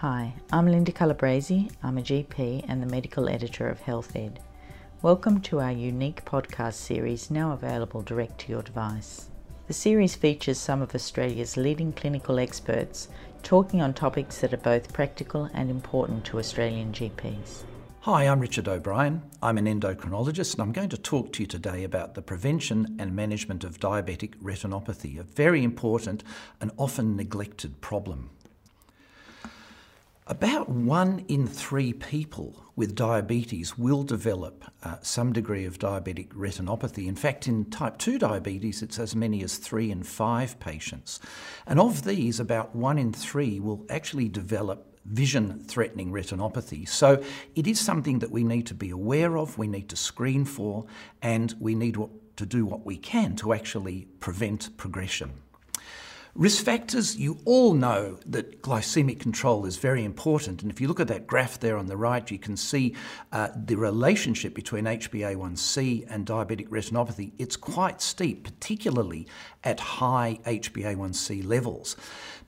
Hi, I'm Linda Calabrese. I'm a GP and the medical editor of HealthEd. Welcome to our unique podcast series now available direct to your device. The series features some of Australia's leading clinical experts talking on topics that are both practical and important to Australian GPs. Hi, I'm Richard O'Brien. I'm an endocrinologist and I'm going to talk to you today about the prevention and management of diabetic retinopathy, a very important and often neglected problem. About one in three people with diabetes will develop uh, some degree of diabetic retinopathy. In fact, in type 2 diabetes, it's as many as three in five patients. And of these, about one in three will actually develop vision threatening retinopathy. So it is something that we need to be aware of, we need to screen for, and we need to do what we can to actually prevent progression. Risk factors, you all know that glycemic control is very important. And if you look at that graph there on the right, you can see uh, the relationship between HbA1c and diabetic retinopathy. It's quite steep, particularly at high HbA1c levels.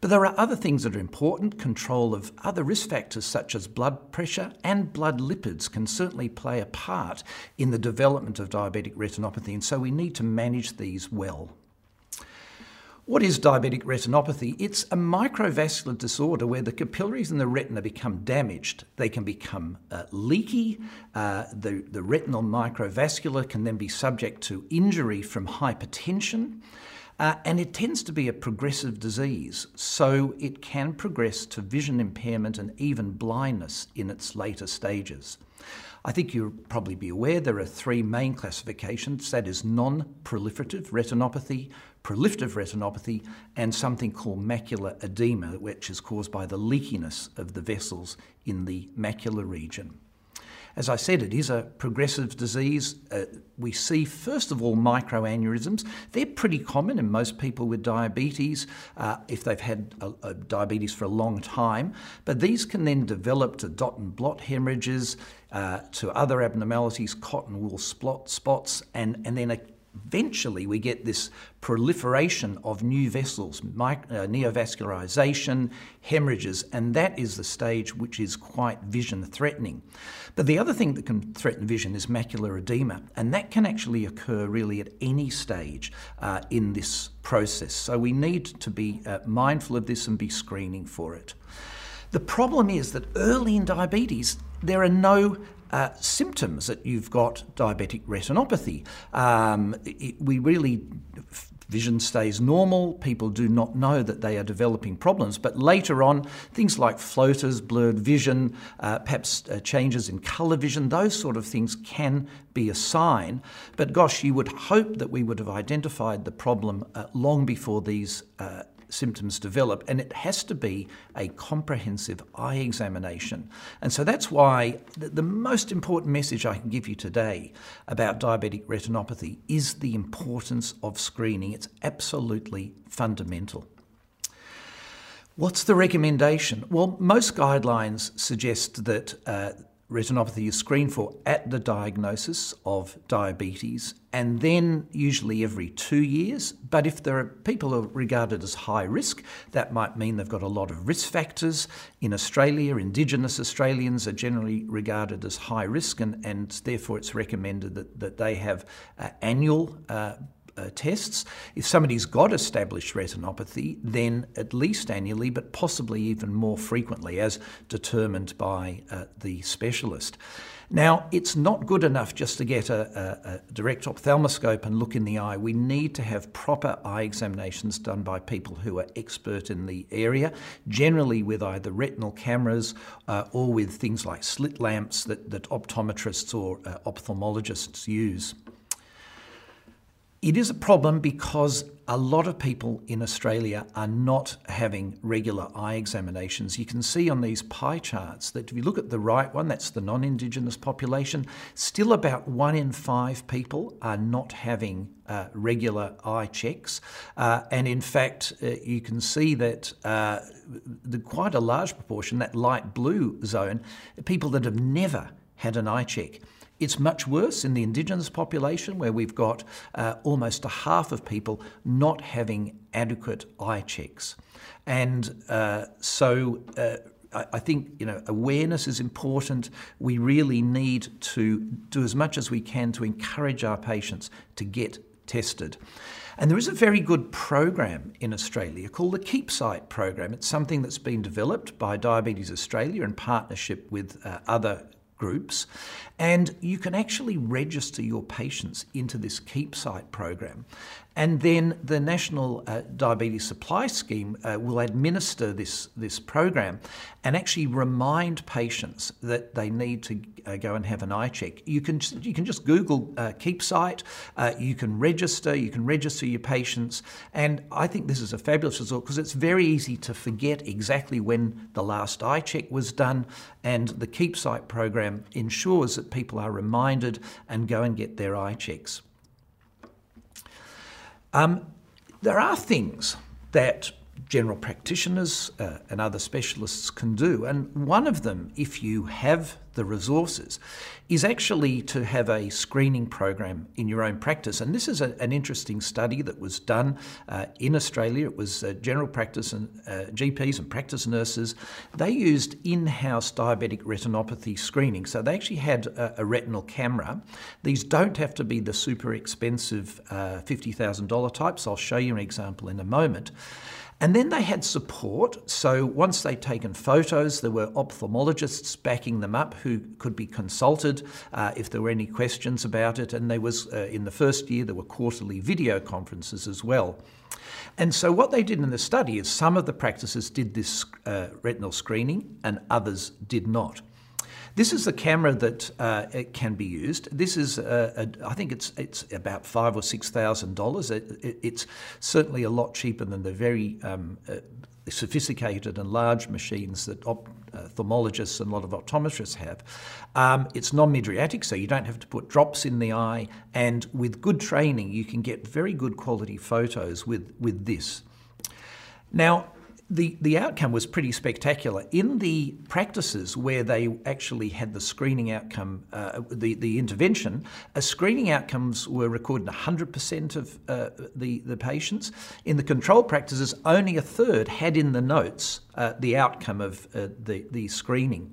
But there are other things that are important. Control of other risk factors such as blood pressure and blood lipids can certainly play a part in the development of diabetic retinopathy. And so we need to manage these well. What is diabetic retinopathy? It's a microvascular disorder where the capillaries in the retina become damaged. They can become uh, leaky. Uh, the, the retinal microvascular can then be subject to injury from hypertension. Uh, and it tends to be a progressive disease, so it can progress to vision impairment and even blindness in its later stages. I think you'll probably be aware there are three main classifications that is non proliferative retinopathy, proliferative retinopathy, and something called macular edema, which is caused by the leakiness of the vessels in the macular region. As I said, it is a progressive disease. Uh, we see, first of all, microaneurysms. They're pretty common in most people with diabetes uh, if they've had a, a diabetes for a long time. But these can then develop to dot and blot hemorrhages, uh, to other abnormalities, cotton wool spot, spots, and, and then a eventually we get this proliferation of new vessels, uh, neovascularization, hemorrhages, and that is the stage which is quite vision threatening. But the other thing that can threaten vision is macular edema, and that can actually occur really at any stage uh, in this process. So we need to be uh, mindful of this and be screening for it. The problem is that early in diabetes, there are no uh, symptoms that you've got diabetic retinopathy. Um, it, we really vision stays normal. People do not know that they are developing problems. But later on, things like floaters, blurred vision, uh, perhaps uh, changes in colour vision, those sort of things can be a sign. But gosh, you would hope that we would have identified the problem uh, long before these uh, symptoms develop, and it has to be a comprehensive eye examination. And so that's why the, most important message I can give you today about diabetic retinopathy is the importance of screening. It's absolutely fundamental. What's the recommendation? Well, most guidelines suggest that uh, retinopathy is screened for at the diagnosis of diabetes and then usually every two years. But if there are people are regarded as high risk, that might mean they've got a lot of risk factors. In Australia, Indigenous Australians are generally regarded as high risk, and, and therefore it's recommended that, that they have uh, annual uh, uh, tests. If somebody's got established retinopathy, then at least annually, but possibly even more frequently, as determined by uh, the specialist. Now, it's not good enough just to get a, a, a, direct ophthalmoscope and look in the eye. We need to have proper eye examinations done by people who are expert in the area, generally with either retinal cameras uh, or with things like slit lamps that, that optometrists or uh, ophthalmologists use. It is a problem because a lot of people in Australia are not having regular eye examinations. You can see on these pie charts that if you look at the right one, that's the non Indigenous population, still about one in five people are not having uh, regular eye checks. Uh, and in fact, uh, you can see that uh, the, quite a large proportion, that light blue zone, people that have never had an eye check. It's much worse in the Indigenous population, where we've got uh, almost a half of people not having adequate eye checks. And uh, so, uh, I, think you know awareness is important. We really need to do as much as we can to encourage our patients to get tested. And there is a very good program in Australia called the KeepSight program. It's something that's been developed by Diabetes Australia in partnership with uh, other groups. And you can actually register your patients into this KeepSight program. And then the National uh, Diabetes Supply Scheme uh, will administer this, this program and actually remind patients that they need to uh, go and have an eye check. You can, you can just Google uh, KeepSight, uh, you can register, you can register your patients. And I think this is a fabulous result because it's very easy to forget exactly when the last eye check was done. And the KeepSight program ensures that people are reminded and go and get their eye checks. Um, there are things that general practitioners uh, and other specialists can do. And one of them, if you have the resources, is actually to have a screening program in your own practice. And this is a, an interesting study that was done uh, in Australia. It was uh, general practice and uh, GPs and practice nurses. They used in house diabetic retinopathy screening. So they actually had a, a, retinal camera. These don't have to be the super expensive uh, $50,000 types. I'll show you an example in a moment. And then they had support. So once they'd taken photos, there were ophthalmologists backing them up who could be consulted uh, if there were any questions about it. And there was, uh, in the first year, there were quarterly video conferences as well. And so, what they did in the study is some of the practices did this uh, retinal screening and others did not. This is the camera that uh, it can be used. This is, uh, a, I think it's it's about five or six thousand dollars. It, it's certainly a lot cheaper than the very um, uh, sophisticated and large machines that ophthalmologists and a lot of optometrists have. Um, it's non-mydriatic, so you don't have to put drops in the eye, and with good training, you can get very good quality photos with with this. Now, the, the outcome was pretty spectacular. In the practices where they actually had the screening outcome, uh, the, the intervention, uh, screening outcomes were recorded in 100% of uh, the, the patients. In the control practices, only a third had in the notes uh, the outcome of uh, the, the screening.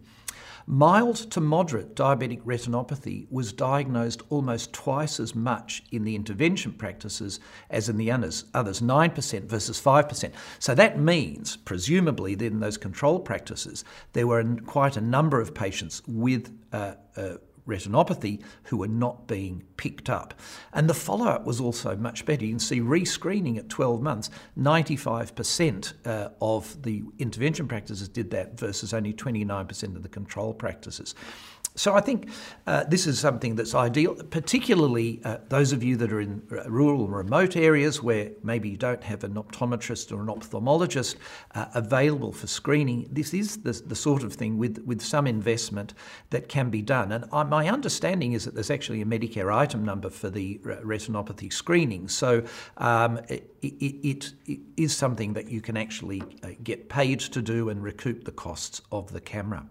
Mild to moderate diabetic retinopathy was diagnosed almost twice as much in the intervention practices as in the others, others 9% versus 5%. So that means, presumably, that in those control practices, there were quite a number of patients with uh, uh, retinopathy who were not being picked up. And the follow up was also much better. You can see rescreening at 12 months, 95% uh, of the intervention practices did that versus only 29% of the control practices. So I think uh, this is something that's ideal, particularly uh, those of you that are in rural and remote areas where maybe you don't have an optometrist or an ophthalmologist uh, available for screening. This is the, the, sort of thing with, with some investment that can be done. And my understanding is that there's actually a Medicare item number for the retinopathy screening. So um, it, it, it is something that you can actually uh, get paid to do and recoup the costs of the camera.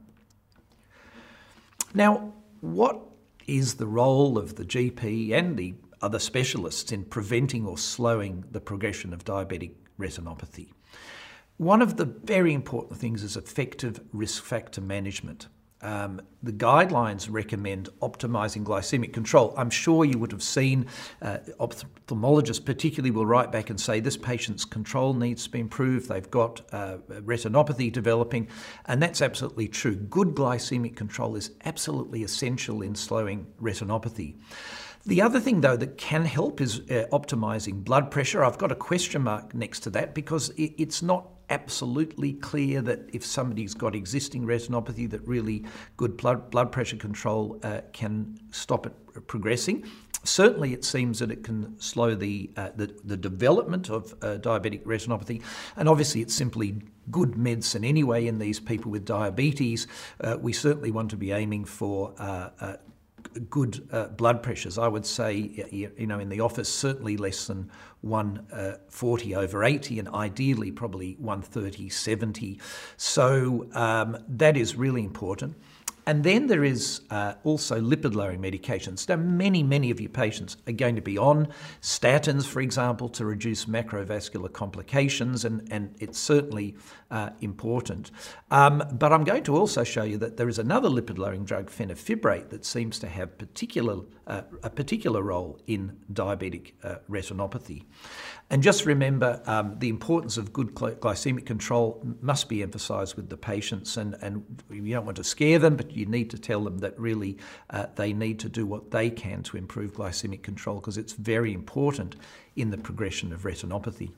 Now, what is the role of the GP and the other specialists in preventing or slowing the progression of diabetic retinopathy? One of the very important things is effective risk factor management. Um, the guidelines recommend optimizing glycemic control. I'm sure you would have seen uh, ophthalmologists, particularly, will write back and say this patient's control needs to be improved. They've got uh, retinopathy developing, and that's absolutely true. Good glycemic control is absolutely essential in slowing retinopathy. The other thing, though, that can help is uh, optimizing blood pressure. I've got a question mark next to that because it, it's not absolutely clear that if somebody's got existing retinopathy, that really good blood, blood pressure control uh, can stop it progressing. Certainly, it seems that it can slow the, uh, the, the, development of uh, diabetic retinopathy, and obviously, it's simply good medicine anyway in these people with diabetes. Uh, we certainly want to be aiming for uh, uh, good uh, blood pressures. I would say, you know, in the office, certainly less than 140 uh, over 80, and ideally probably 130, 70. So um, that is really important. And then there is uh, also lipid lowering medications. Now, many, many of your patients are going to be on statins, for example, to reduce macrovascular complications, and, and it's certainly uh, important. Um, but I'm going to also show you that there is another lipid lowering drug, fenofibrate, that seems to have particular, uh, a particular role in diabetic uh, retinopathy. And just remember um, the importance of good glycemic control must be emphasised with the patients, and, and you don't want to scare them, but you need to tell them that really uh, they need to do what they can to improve glycemic control because it's very important in the progression of retinopathy.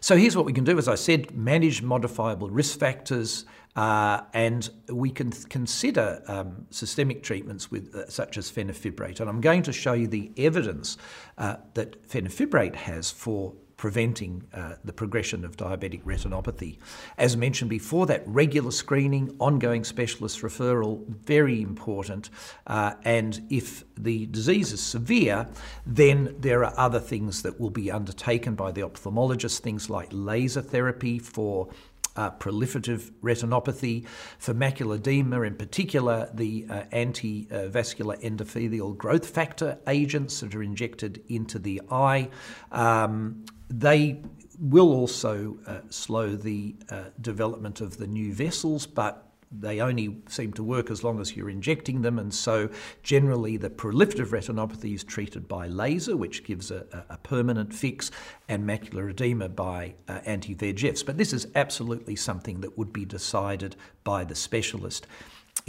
So here's what we can do. As I said, manage modifiable risk factors, uh, and we can consider um, systemic treatments with uh, such as fenofibrate. And I'm going to show you the evidence uh, that fenofibrate has for preventing uh, the progression of diabetic retinopathy. As mentioned before, that regular screening, ongoing specialist referral, very important. Uh, and if the disease is severe, then there are other things that will be undertaken by the ophthalmologist, things like laser therapy for uh, proliferative retinopathy, for macular edema, in particular, the uh, anti-vascular endothelial growth factor agents that are injected into the eye. Um, they will also uh, slow the uh, development of the new vessels, but they only seem to work as long as you're injecting them, and so generally the proliferative retinopathy is treated by laser, which gives a, a permanent fix, and macular edema by uh, anti VEGFs. But this is absolutely something that would be decided by the specialist.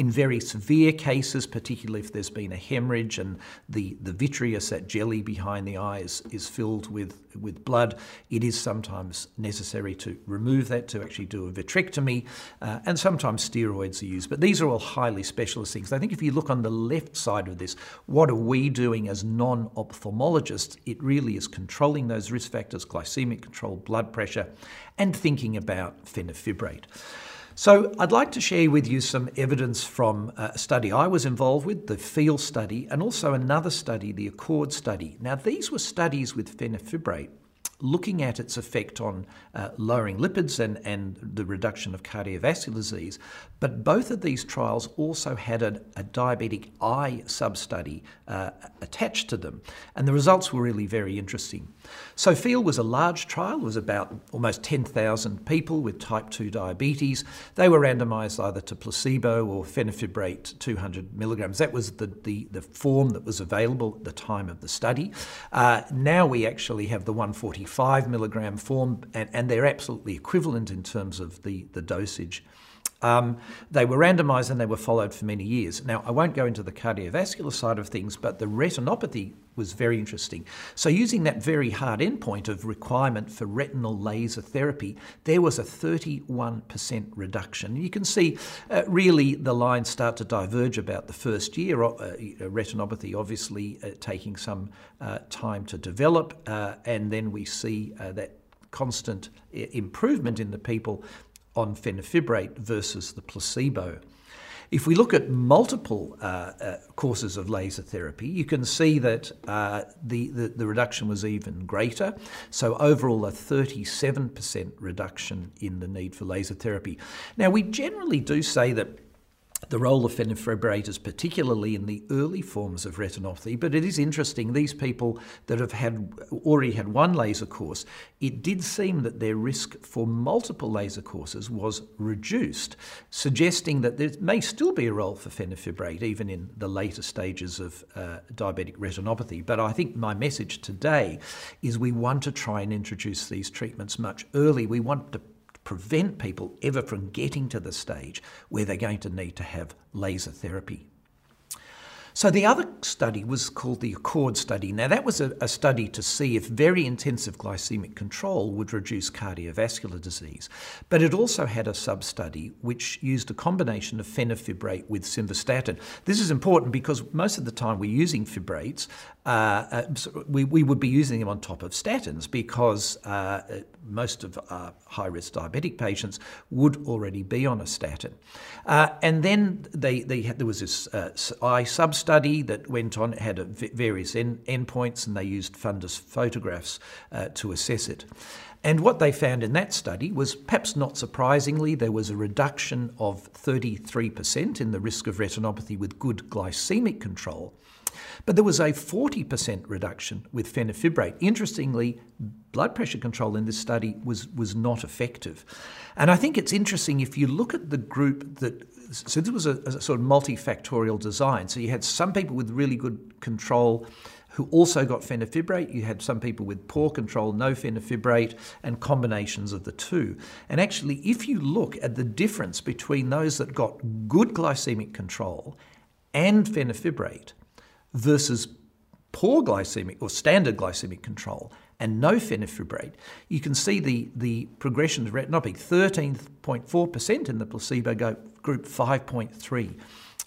In very severe cases, particularly if there's been a hemorrhage and the, the vitreous, that jelly behind the eye, is, is filled with, with blood, it is sometimes necessary to remove that, to actually do a vitrectomy, uh, and sometimes steroids are used. But these are all highly specialist things. I think if you look on the left side of this, what are we doing as non ophthalmologists? It really is controlling those risk factors, glycemic control, blood pressure, and thinking about fenofibrate. So, I'd like to share with you some evidence from uh, a study I was involved with, the FIELD study, and also another study, the ACCORD study. Now, these were studies with fenofibrate looking at its effect on uh, lowering lipids and, and the reduction of cardiovascular disease. But both of these trials also had a, a diabetic eye sub-study uh, attached to them, and the results were really very interesting. So FIELD was a large trial. It was about almost 10,000 people with type 2 diabetes. They were randomised either to placebo or fenofibrate 200 milligrams. That was the, the, the form that was available at the time of the study. Uh, now we actually have the 145 5 milligram form, and, and they're absolutely equivalent in terms of the, the dosage. Um, they were randomised and they were followed for many years. Now, I won't go into the cardiovascular side of things, but the retinopathy was very interesting. So, using that very hard endpoint of requirement for retinal laser therapy, there was a 31% reduction. You can see uh, really the lines start to diverge about the first year. Uh, retinopathy, obviously, uh, taking some uh, time to develop, uh, and then we see uh, that constant improvement in the people on fenofibrate versus the placebo. If we look at multiple uh, uh, courses of laser therapy, you can see that uh, the, the, the, reduction was even greater. So, overall, a 37% reduction in the need for laser therapy. Now, we generally do say that the role of fenofibrators, particularly in the early forms of retinopathy. But it is interesting, these people that have had already had one laser course, it did seem that their risk for multiple laser courses was reduced, suggesting that there may still be a role for fenofibrate even in the later stages of uh, diabetic retinopathy. But I think my message today is we want to try and introduce these treatments much early. We want to prevent people ever from getting to the stage where they're going to need to have laser therapy. So the other study was called the Accord study. Now, that was a, a, study to see if very intensive glycemic control would reduce cardiovascular disease. But it also had a sub study which used a combination of fenofibrate with simvastatin. This is important because most of the time we're using fibrates, uh, uh, we, we would be using them on top of statins because uh, most of our high risk diabetic patients would already be on a statin. Uh, and then they, they had, there was this uh, eye sub study that went on, it had various end, endpoints, and they used fundus photographs uh, to assess it. And what they found in that study was, perhaps not surprisingly, there was a reduction of 33% in the risk of retinopathy with good glycemic control. But there was a 40% reduction with fenofibrate. Interestingly, blood pressure control in this study was, was not effective. And I think it's interesting if you look at the group that, so this was a, a sort of multifactorial design. So you had some people with really good control who also got fenofibrate. You had some people with poor control, no fenofibrate, and combinations of the two. And actually, if you look at the difference between those that got good glycemic control and fenofibrate versus poor glycemic or standard glycemic control and no fenofibrate, you can see the, the progression of retinopathy 13.4% in the placebo group, 5.3.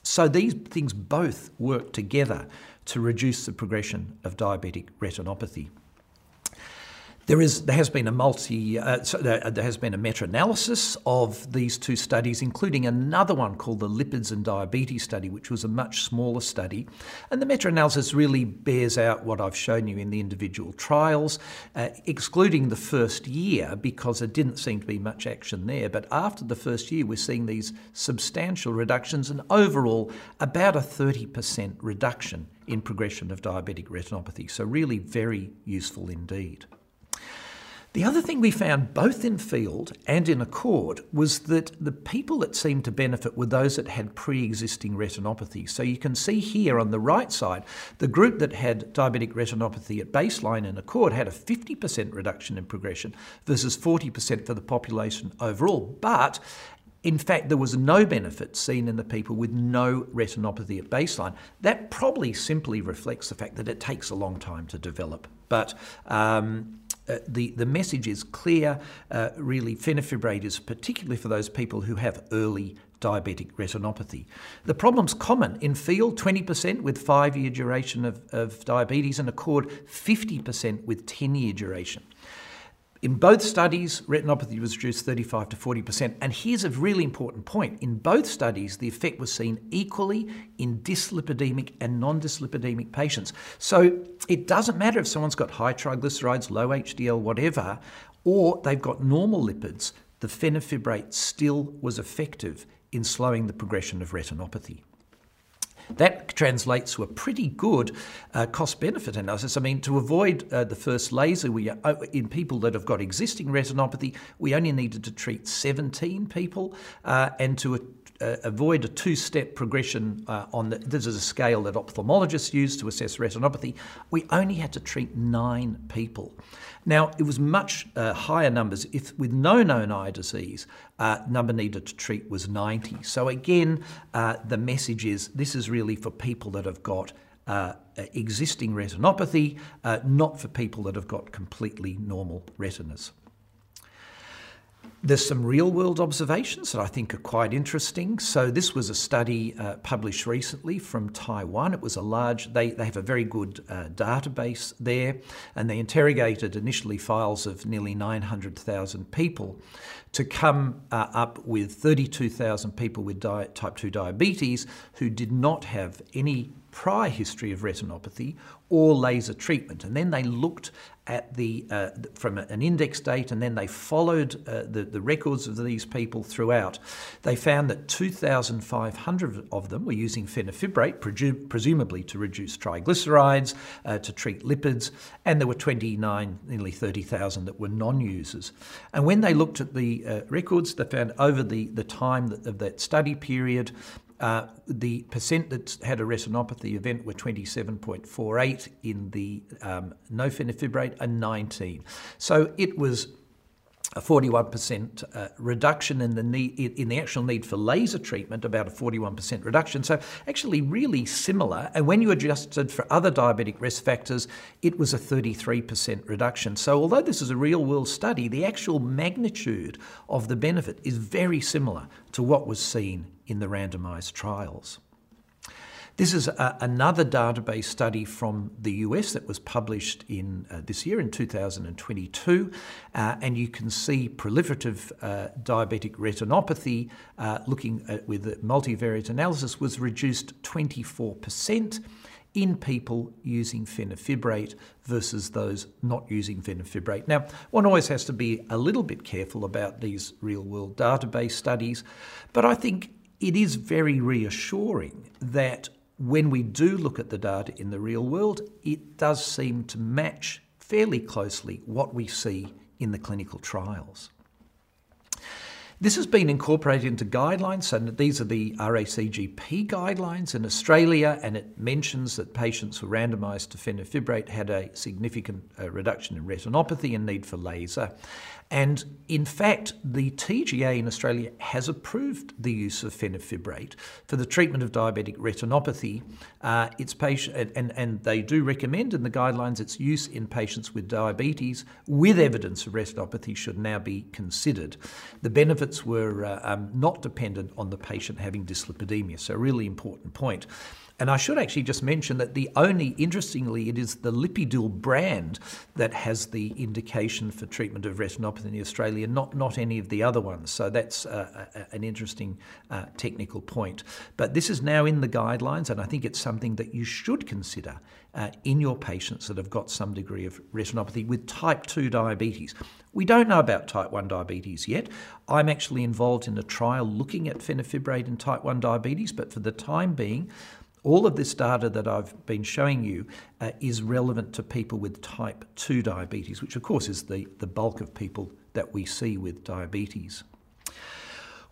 So these things both work together to reduce the progression of diabetic retinopathy. There, is, there has been a multi, uh, so there, there, has been a meta-analysis of these two studies, including another one called the Lipids and Diabetes study, which was a much smaller study. And the meta-analysis really bears out what I've shown you in the individual trials, uh, excluding the first year because there didn't seem to be much action there. But after the first year, we're seeing these substantial reductions and overall about a 30% reduction in progression of diabetic retinopathy. So really very useful indeed. The other thing we found both in field and in accord was that the people that seemed to benefit were those that had pre existing retinopathy. So you can see here on the right side, the group that had diabetic retinopathy at baseline in accord had a 50% reduction in progression versus 40% for the population overall. But in fact, there was no benefit seen in the people with no retinopathy at baseline. That probably simply reflects the fact that it takes a long time to develop. But um, uh, the, the message is clear. Uh, really, fenofibrate is particularly for those people who have early diabetic retinopathy. The problem's common in field 20% with five year duration of, of diabetes, and accord 50% with 10 year duration. In both studies, retinopathy was reduced 35 to 40%. And here's a really important point. In both studies, the effect was seen equally in dyslipidemic and non dyslipidemic patients. So it doesn't matter if someone's got high triglycerides, low HDL, whatever, or they've got normal lipids, the fenofibrate still was effective in slowing the progression of retinopathy. That translates to a pretty good uh, cost benefit analysis. I mean, to avoid uh, the first laser, we uh, in people that have got existing retinopathy, we only needed to treat 17 people, uh, and to uh, avoid a two-step progression uh, on the, this is a scale that ophthalmologists use to assess retinopathy. We only had to treat nine people. Now it was much uh, higher numbers. If with no known eye disease, uh, number needed to treat was 90. So again, uh, the message is this is really for people that have got uh, existing retinopathy, uh, not for people that have got completely normal retinas. There's some real world observations that I think are quite interesting. So, this was a study uh, published recently from Taiwan. It was a large, they, they have a very good uh, database there, and they interrogated initially files of nearly 900,000 people to come uh, up with 32,000 people with type 2 diabetes who did not have any prior history of retinopathy or laser treatment. And then they looked at the uh, from an index date, and then they followed uh, the, the records of these people throughout. They found that 2,500 of them were using fenofibrate, presu- presumably to reduce triglycerides, uh, to treat lipids, and there were 29, nearly 30,000 that were non-users. And when they looked at the uh, records, they found over the, the time of that study period, uh, the percent that had a retinopathy event were 27.48 in the um, no fenofibrate and 19. So it was a 41% uh, reduction in the need in the actual need for laser treatment, about a 41% reduction. So actually, really similar. And when you adjusted for other diabetic risk factors, it was a 33% reduction. So although this is a real-world study, the actual magnitude of the benefit is very similar to what was seen in the randomised trials. This is a, another database study from the US that was published in uh, this year in 2022, uh, and you can see proliferative uh, diabetic retinopathy uh, looking at, with multivariate analysis was reduced 24% in people using fenofibrate versus those not using fenofibrate. Now, one always has to be a little bit careful about these real world database studies, but I think it is very reassuring that when we do look at the data in the real world, it does seem to match fairly closely what we see in the clinical trials. This has been incorporated into guidelines, and these are the RACGP guidelines in Australia, and it mentions that patients who randomised to fenofibrate had a significant uh, reduction in retinopathy and need for laser. And in fact, the TGA in Australia has approved the use of fenofibrate for the treatment of diabetic retinopathy. Uh, it's patient, and, and they do recommend in the guidelines its use in patients with diabetes with evidence of retinopathy should now be considered. The benefits were uh, um, not dependent on the patient having dyslipidemia, so a really important point. And I should actually just mention that the only, interestingly, it is the Lipidil brand that has the indication for treatment of retinopathy in Australia, not, not any of the other ones. So that's uh, a, an interesting uh, technical point. But this is now in the guidelines, and I think it's something that you should consider uh, in your patients that have got some degree of retinopathy with type 2 diabetes. We don't know about type 1 diabetes yet. I'm actually involved in a trial looking at fenofibrate in type 1 diabetes, but for the time being, all of this data that I've been showing you uh, is relevant to people with type 2 diabetes, which of course is the, the bulk of people that we see with diabetes.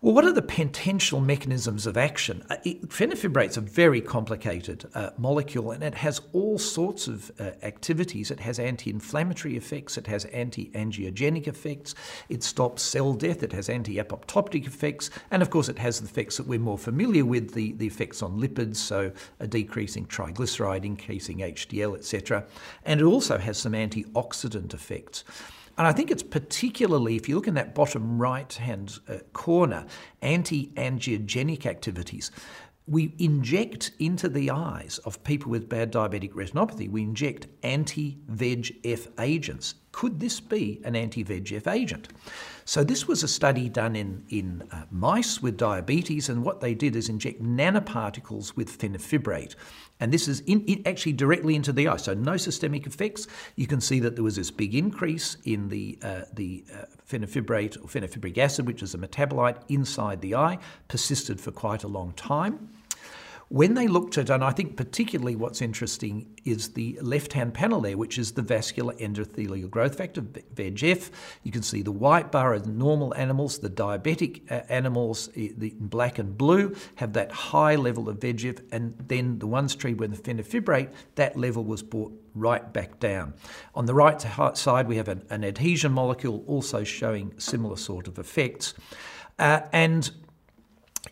Well, what are the potential mechanisms of action? Uh, Fenofibrate's a very complicated uh, molecule and it has all sorts of uh, activities. It has anti inflammatory effects, it has anti angiogenic effects, it stops cell death, it has anti apoptotic effects, and of course, it has the effects that we're more familiar with the, the effects on lipids, so a decreasing triglyceride, increasing HDL, etc. And it also has some antioxidant effects. And I think it's particularly, if you look in that bottom right hand uh, corner, anti angiogenic activities. We inject into the eyes of people with bad diabetic retinopathy, we inject anti VEGF agents. Could this be an anti VEGF agent? So, this was a study done in, in uh, mice with diabetes, and what they did is inject nanoparticles with fenofibrate and this is in, in actually directly into the eye. So no systemic effects. You can see that there was this big increase in the, uh, the uh, fenofibrate or fenofibric acid, which is a metabolite inside the eye, persisted for quite a long time. When they looked at, and I think particularly what's interesting is the left hand panel there, which is the vascular endothelial growth factor, VEGF. You can see the white bar are the normal animals, the diabetic uh, animals, the black and blue, have that high level of VEGF, and then the ones treated with the fenofibrate, that level was brought right back down. On the right side, we have an, an adhesion molecule also showing similar sort of effects. Uh, and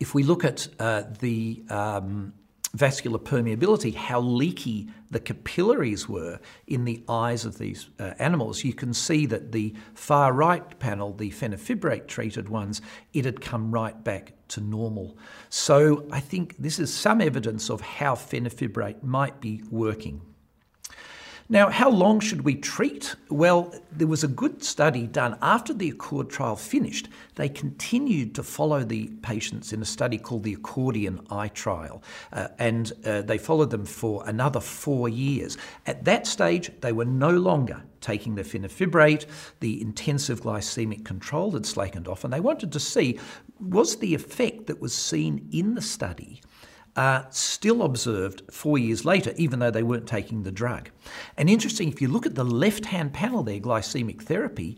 if we look at uh, the um, vascular permeability, how leaky the capillaries were in the eyes of these uh, animals, you can see that the far right panel, the fenofibrate treated ones, it had come right back to normal. So I think this is some evidence of how fenofibrate might be working. Now, how long should we treat? Well, there was a good study done after the Accord trial finished. They continued to follow the patients in a study called the Accordion Eye Trial, uh, and uh, they followed them for another four years. At that stage, they were no longer taking the fenofibrate, the intensive glycemic control had slackened off, and they wanted to see was the effect that was seen in the study uh, still observed four years later, even though they weren't taking the drug. And interesting, if you look at the left hand panel there, glycemic therapy,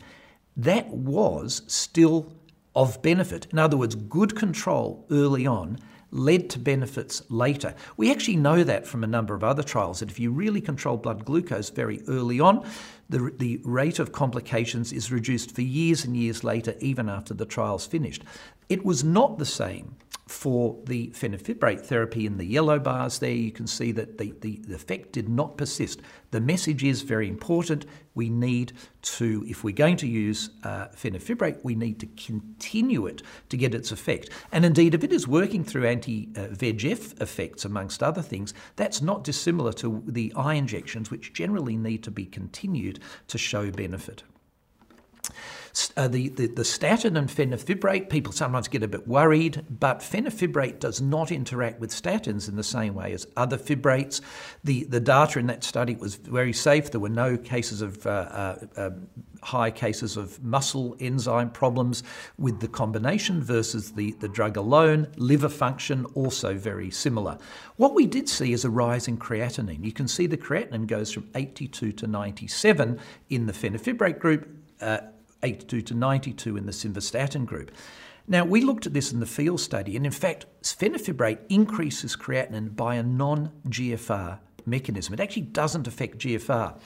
that was still of benefit. In other words, good control early on led to benefits later. We actually know that from a number of other trials that if you really control blood glucose very early on, the, the rate of complications is reduced for years and years later, even after the trial's finished. It was not the same for the fenofibrate therapy in the yellow bars there, you can see that the, the, the, effect did not persist. The message is very important. We need to, if we're going to use uh, fenofibrate, we need to continue it to get its effect. And indeed, if it is working through anti VEGF effects, amongst other things, that's not dissimilar to the eye injections, which generally need to be continued to show benefit. Uh, the, the, the, statin and fenofibrate, people sometimes get a bit worried, but fenofibrate does not interact with statins in the same way as other fibrates. The, the data in that study was very safe. There were no cases of uh, uh, um, high cases of muscle enzyme problems with the combination versus the, the drug alone. Liver function also very similar. What we did see is a rise in creatinine. You can see the creatinine goes from 82 to 97 in the fenofibrate group. Uh, 82 to 92 in the simvastatin group. Now, we looked at this in the field study, and in fact, fenofibrate increases creatinine by a non GFR mechanism. It actually doesn't affect GFR.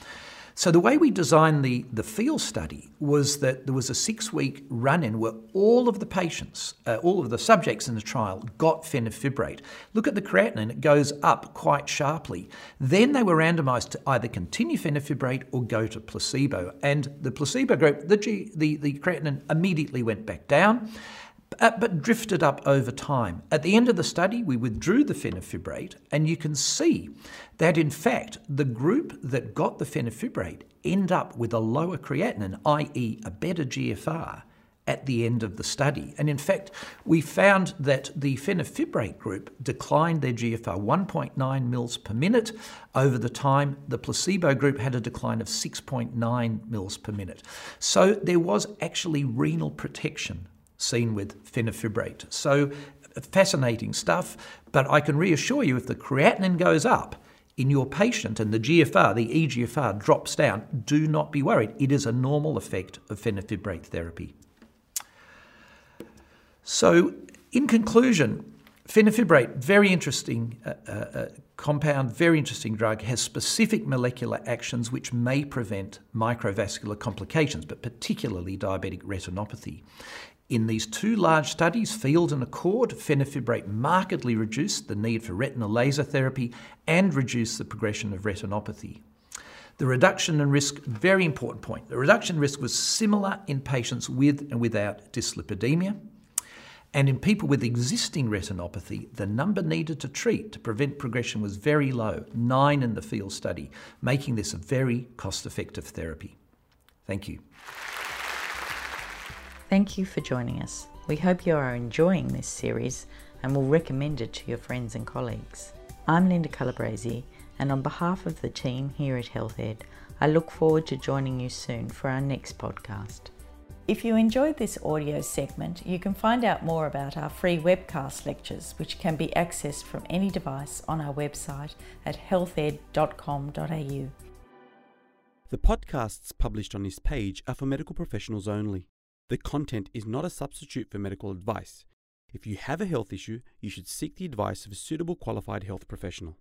So the way we designed the, the field study was that there was a six-week run-in where all of the patients, uh, all of the subjects in the trial got fenofibrate. Look at the creatinine, it goes up quite sharply. Then they were randomized to either continue fenofibrate or go to placebo. And the placebo group, the, G, the, the creatinine immediately went back down. Uh, but drifted up over time. At the end of the study, we withdrew the fenofibrate, and you can see that in fact the group that got the fenofibrate end up with a lower creatinine, i.e., a better GFR. At the end of the study. And in fact, we found that the fenofibrate group declined their GFR 1.9 mils per minute over the time. The placebo group had a decline of 6.9 mils per minute. So there was actually renal protection seen with fenofibrate. So fascinating stuff, but I can reassure you if the creatinine goes up in your patient and the GFR, the eGFR drops down, do not be worried. It is a normal effect of fenofibrate therapy. So, in conclusion, fenofibrate, very interesting uh, uh, uh, compound, very interesting drug, has specific molecular actions which may prevent microvascular complications, but particularly diabetic retinopathy. In these two large studies, Field and Accord, fenofibrate markedly reduced the need for retinal laser therapy and reduced the progression of retinopathy. The reduction in risk, very important point, the reduction in risk was similar in patients with and without dyslipidemia. And in people with existing retinopathy, the number needed to treat to prevent progression was very low, nine in the field study, making this a very cost effective therapy. Thank you. Thank you for joining us. We hope you are enjoying this series and will recommend it to your friends and colleagues. I'm Linda Calabrese, and on behalf of the team here at HealthEd, I look forward to joining you soon for our next podcast. If you enjoyed this audio segment, you can find out more about our free webcast lectures, which can be accessed from any device on our website at healthed.com.au. The podcasts published on this page are for medical professionals only. The content is not a substitute for medical advice. If you have a health issue, you should seek the advice of a suitable qualified health professional.